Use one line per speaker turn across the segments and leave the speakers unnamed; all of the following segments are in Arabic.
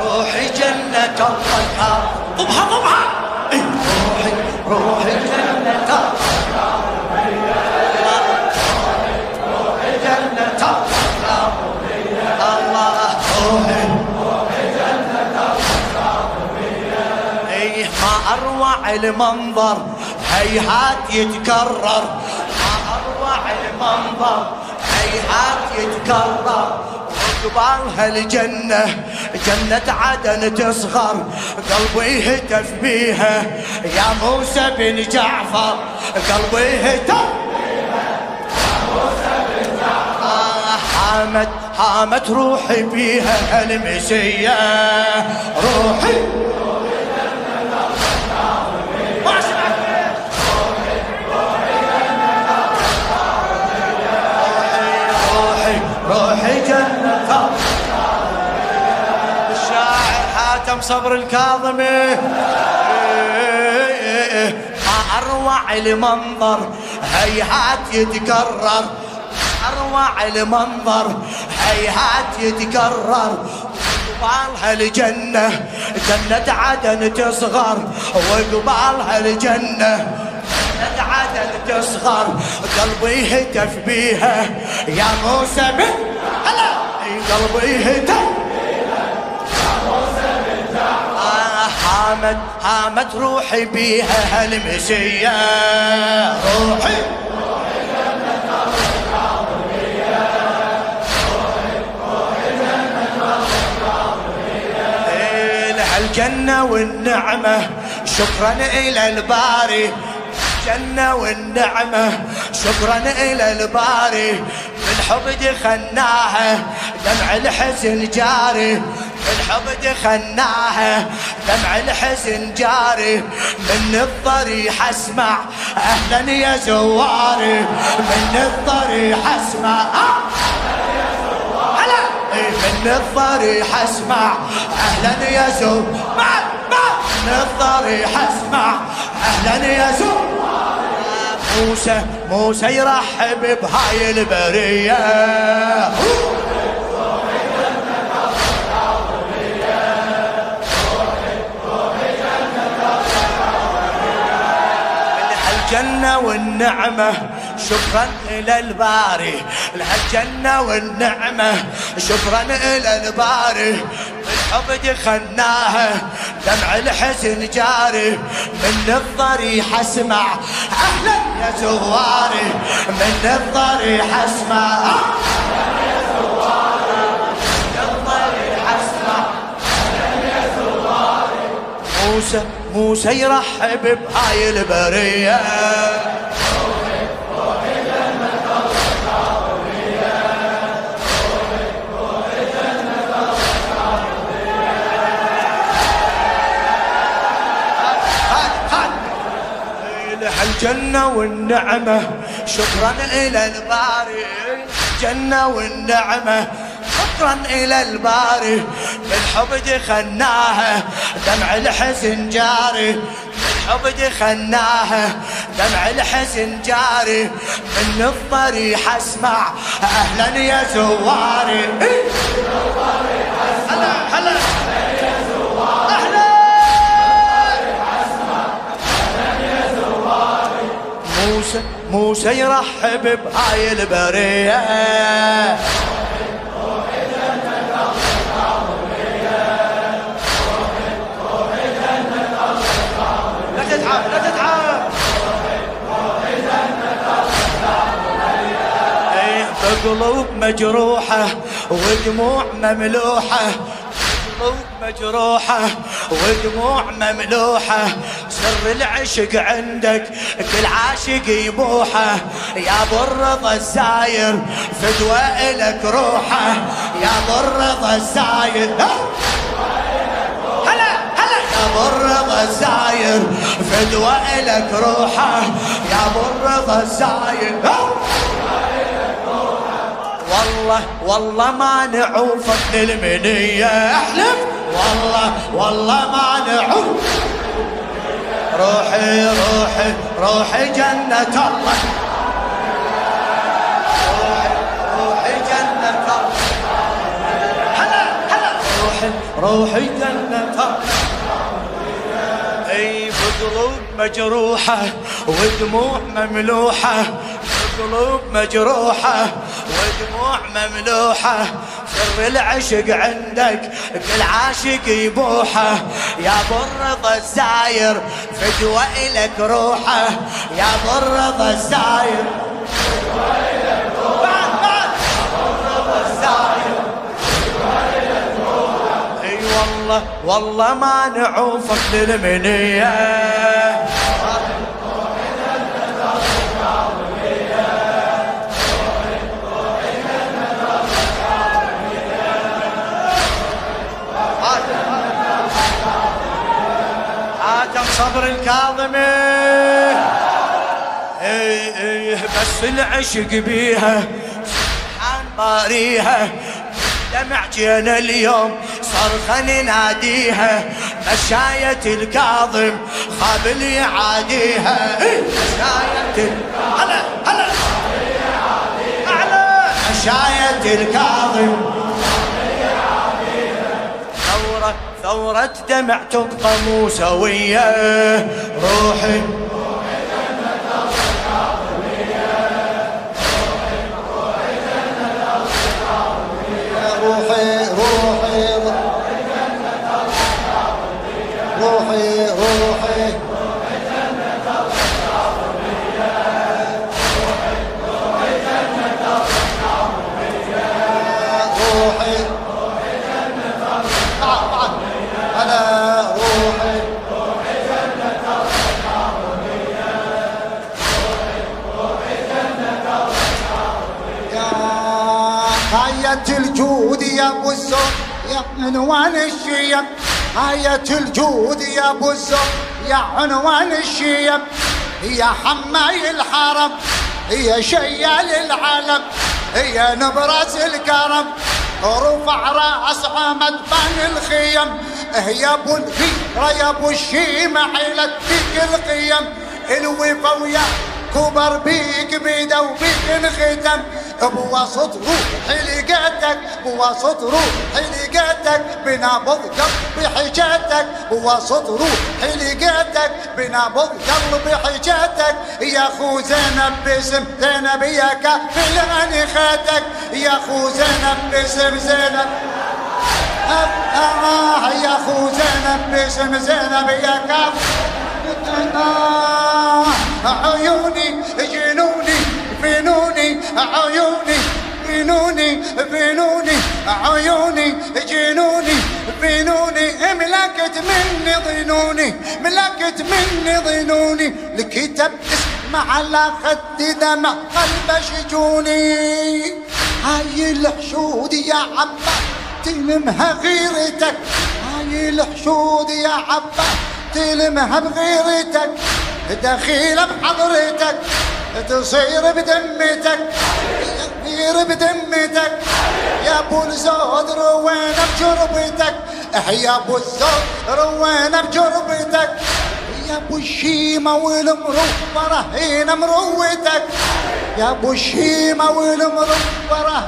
روحي جنة الله. طبها طبها إيه، روحي روحي جنة الله. روحي جنة الله. الله روحي إيه ما أروع المنظر. هيهات يتكرر. ما أروع المنظر. هيهات يتكرر. وقبالها الجنة جنة عدن تصغر قلبي هتف بيها يا موسى بن جعفر قلبي هتف حامت حامت روحي بيها المسية روحي. حاتم صبر الكاظمي ما أروع المنظر هيهات يتكرر. أروع المنظر هيهات يتكرر. وقبالها الجنة جنة عدن تصغر. وقبالها الجنة جنة عدن تصغر. قلبي هتف بيها. يا موسى بن هلا! قلبي هتف حامد حامد روحي بيها هالمسية روحي. إيه، لها الجنة والنعمة شكرا إلى الباري. الجنة والنعمة شكرا إلى الباري. بالحب دخلناها دمع الحزن جاري بالحب دخلناها دمع الحزن جاري من الضريح أسمع أهلا يا زواري من الضريح أسمع. هلا! إيه، من الضريح أسمع أهلا يا زو مع مع من الضريح أسمع أهلا يا زو موسى موسى يرحب بهاي البرية. الجنة والنعمة. شكرا إلى الباري. الجنة والنعمة. شكرا إلى الباري. بالحب دخلناها دمع الحزن جاري. من الضريح أسمع. أهلا يا زواري. من الضريح أسمع. موسى موسى يرحب بهاي البرية. الجنة والنعمة شكرا إلى الباري. الجنة والنعمة شكرا إلى الباري بالحب دخلناها دمع الحزن جاري. بالحب دخلناها دمع الحزن جاري. من الضريح اسمع أهلا يا زواري هلا هلا. موسى موسى يرحب بهاي البرية. بقلوب مجروحة ودموع مملوحة. قلوب مجروحة ودموع مملوحة. سر العشق عندك كل عاشق يبوحة. يا ابو الزاير فدوى إلك روحة. يا ابو الزاير هلا هلا. يا ابو الزاير فدوى إلك روحة. يا ابو الزاير والله والله ما نعوفك للمنية أحلف؟ والله والله ما نعوف. روحي روحي روحي جنة الله. روحي روحي جنة الله. هلا هلا. روحي روحي جنة أي بقلوب مجروحة ودموع مملوحة. بقلوب مجروحة ودموع مملوحة سر العشق عندك كل عاشق يبوحة. يا برض الزاير فدوى إلك روحة. يا برض الزاير فدوى أي والله والله ما نعوفك للمنية. صبر الكاظمي إي إي بس العشق بيها سبحان باريها دمع جينا اليوم صرخة نناديها مشاية الكاظم خاب يعاديها. مشاية هلا هلا. أعلى مشاية الكاظم ثورة دمع تبقى موسوية روحي
عنوان الشيب آية الجود يا أبو الزور يا عنوان الشيب يا حماي الحرم يا شيال العالم يا نبرز الكرم. رفع راس عمد بان الخيم يا ابو الغيرة يا أبو الشيمة حيلت بيك القيم. الوفا ويا كبر بيك بيده وبيك انختم بوسط روحي لقيتك بوسط روحي لقيتك بنبض قلبي حجتك بوسط روحي لقيتك بنبض قلبي حجتك يا خو زينب باسم زينب يا كافل أني خيتك يا خو زينب باسم زينب. آه يا خو زينب باسم زينب يا كافل. عيوني جنوني فنوني. عيوني فنوني فنوني عيوني جنوني فنوني ملكت مني ظنوني ملكت مني ظنوني الكتاب اسمع على خد دمع قلب شجوني. هاي الحشود يا عبا تلمها غيرتك هاي الحشود يا عبا تلمها بغيرتك. دخيلة بحضرتك. تصير بدمتك تصير بدمتك. يا أبو الزود روينا بجربتك يا أبو الزود روينا بجربتك يا أبو الشيمة والمروة هنا مروتك. يا أبو الشيمة والمروة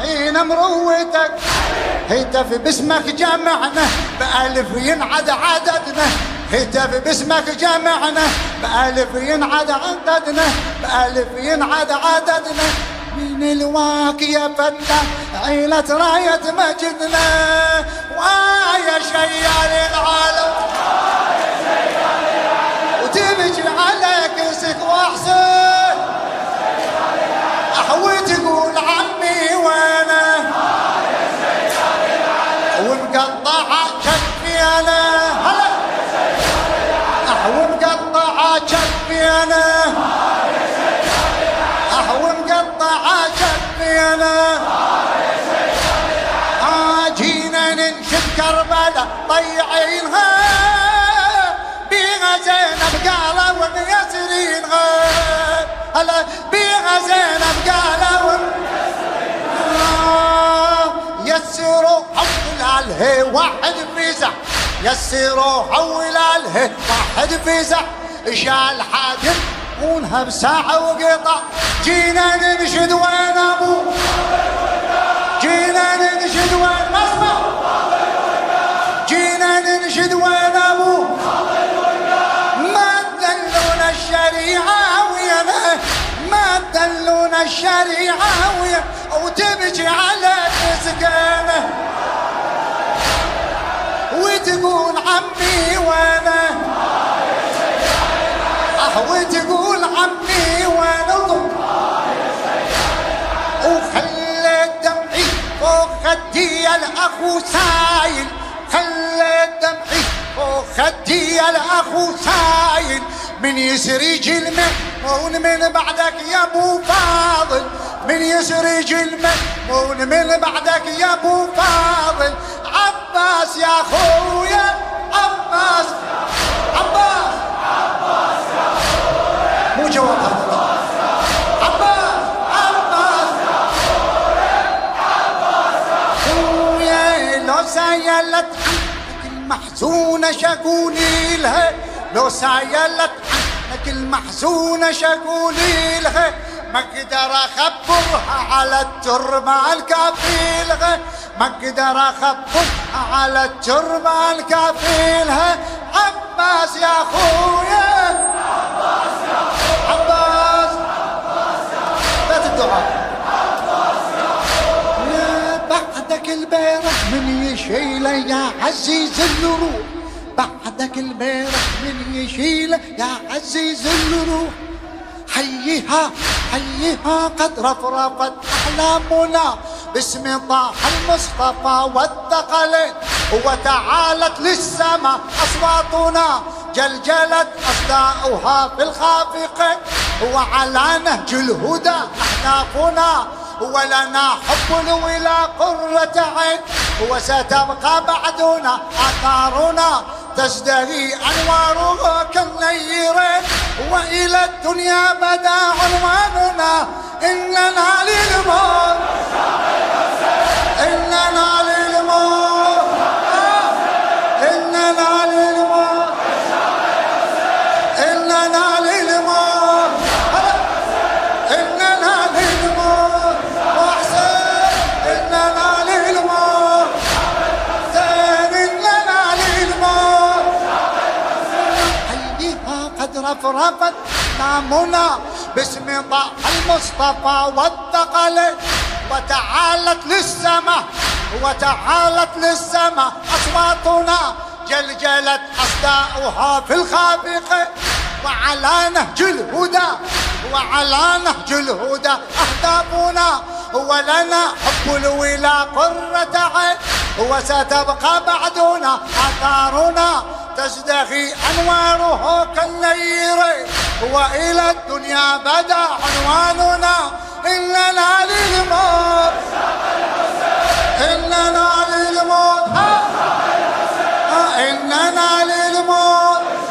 هنا مروتك. هتف باسمك جمعنا بألف ينعد عددنا هتف باسمك جمعنا بألف ينعد عددنا بألف ينعد عددنا. من الواك يا فتى عيلة راية مجدنا. ويا شيال العالم. وتبكي على كسك وأحسن. أحوي تقول عمي وأنا. ومقطعة كفي أنا. أنا ومقطعة كفي انا جينا ننشد كربلاء طيعينها. بيها زينب قالوا وميسرينها هلا بيها زينب قالوا يسروا حول عليه واحد فيزع يسروا حول عليه واحد فيزع شال حاكم ونهب بساعة وقطع جينا ننشد وين أبو؟ جينا ننشد وين مسمع جينا ننشد وين أبو؟ ما تدلون الشريعة ويا ما تدلون الشريعة وينا أو تبجي على تسكانه وتقول عمي وأنا آه وتقول عمي وأنا وخلت دمعي فوق خدي الاخو سايل خلت دمعي فوق خدي الاخو سايل من يسرج المأمون من بعدك يا أبو فاضل. من يسرج المأمون من بعدك يا أبو فاضل. عباس يا خويا سايلت المحزونة شقولي لها؟ لو سايلت عنك المحزونة شقولي لها؟ ما أقدر أخبرها على التربة الكافيلها ما أقدر أخبرها على التربة الكافيلها عباس يا أخويا. عباس يا عباس عباس. يا الدعاء يا بعدك البارح من يشيله يا عزيز الروح بعدك البارح من يشيله يا عزيز الروح حيها حيها قد رفرفت أحلامنا. باسم طه المصطفى والثقلين وتعالت للسماء أصواتنا. جلجلت أصداؤها في الخافقين. وعلى نهج الهدى أحنافنا. ولنا حب الولا قرة عين وستبقى بعدنا آثارنا تزدهي أنوارها كالنيرين وإلى الدنيا بدا عنواننا إننا للموت. رفرفت نامنا باسم طه المصطفى والثقل وتعالت للسماء وتعالت للسماء أصواتنا جلجلت أصداؤها في الخافقة وعلى نهج الهدى وعلى نهج الهدى أهدافنا. ولنا حب الولا قرة عين. وستبقى بعدنا أثارنا تزدهي أنواره كالنير. وإلى الدنيا بدا عنواننا. إننا للموت. إننا للموت. إننا للموت.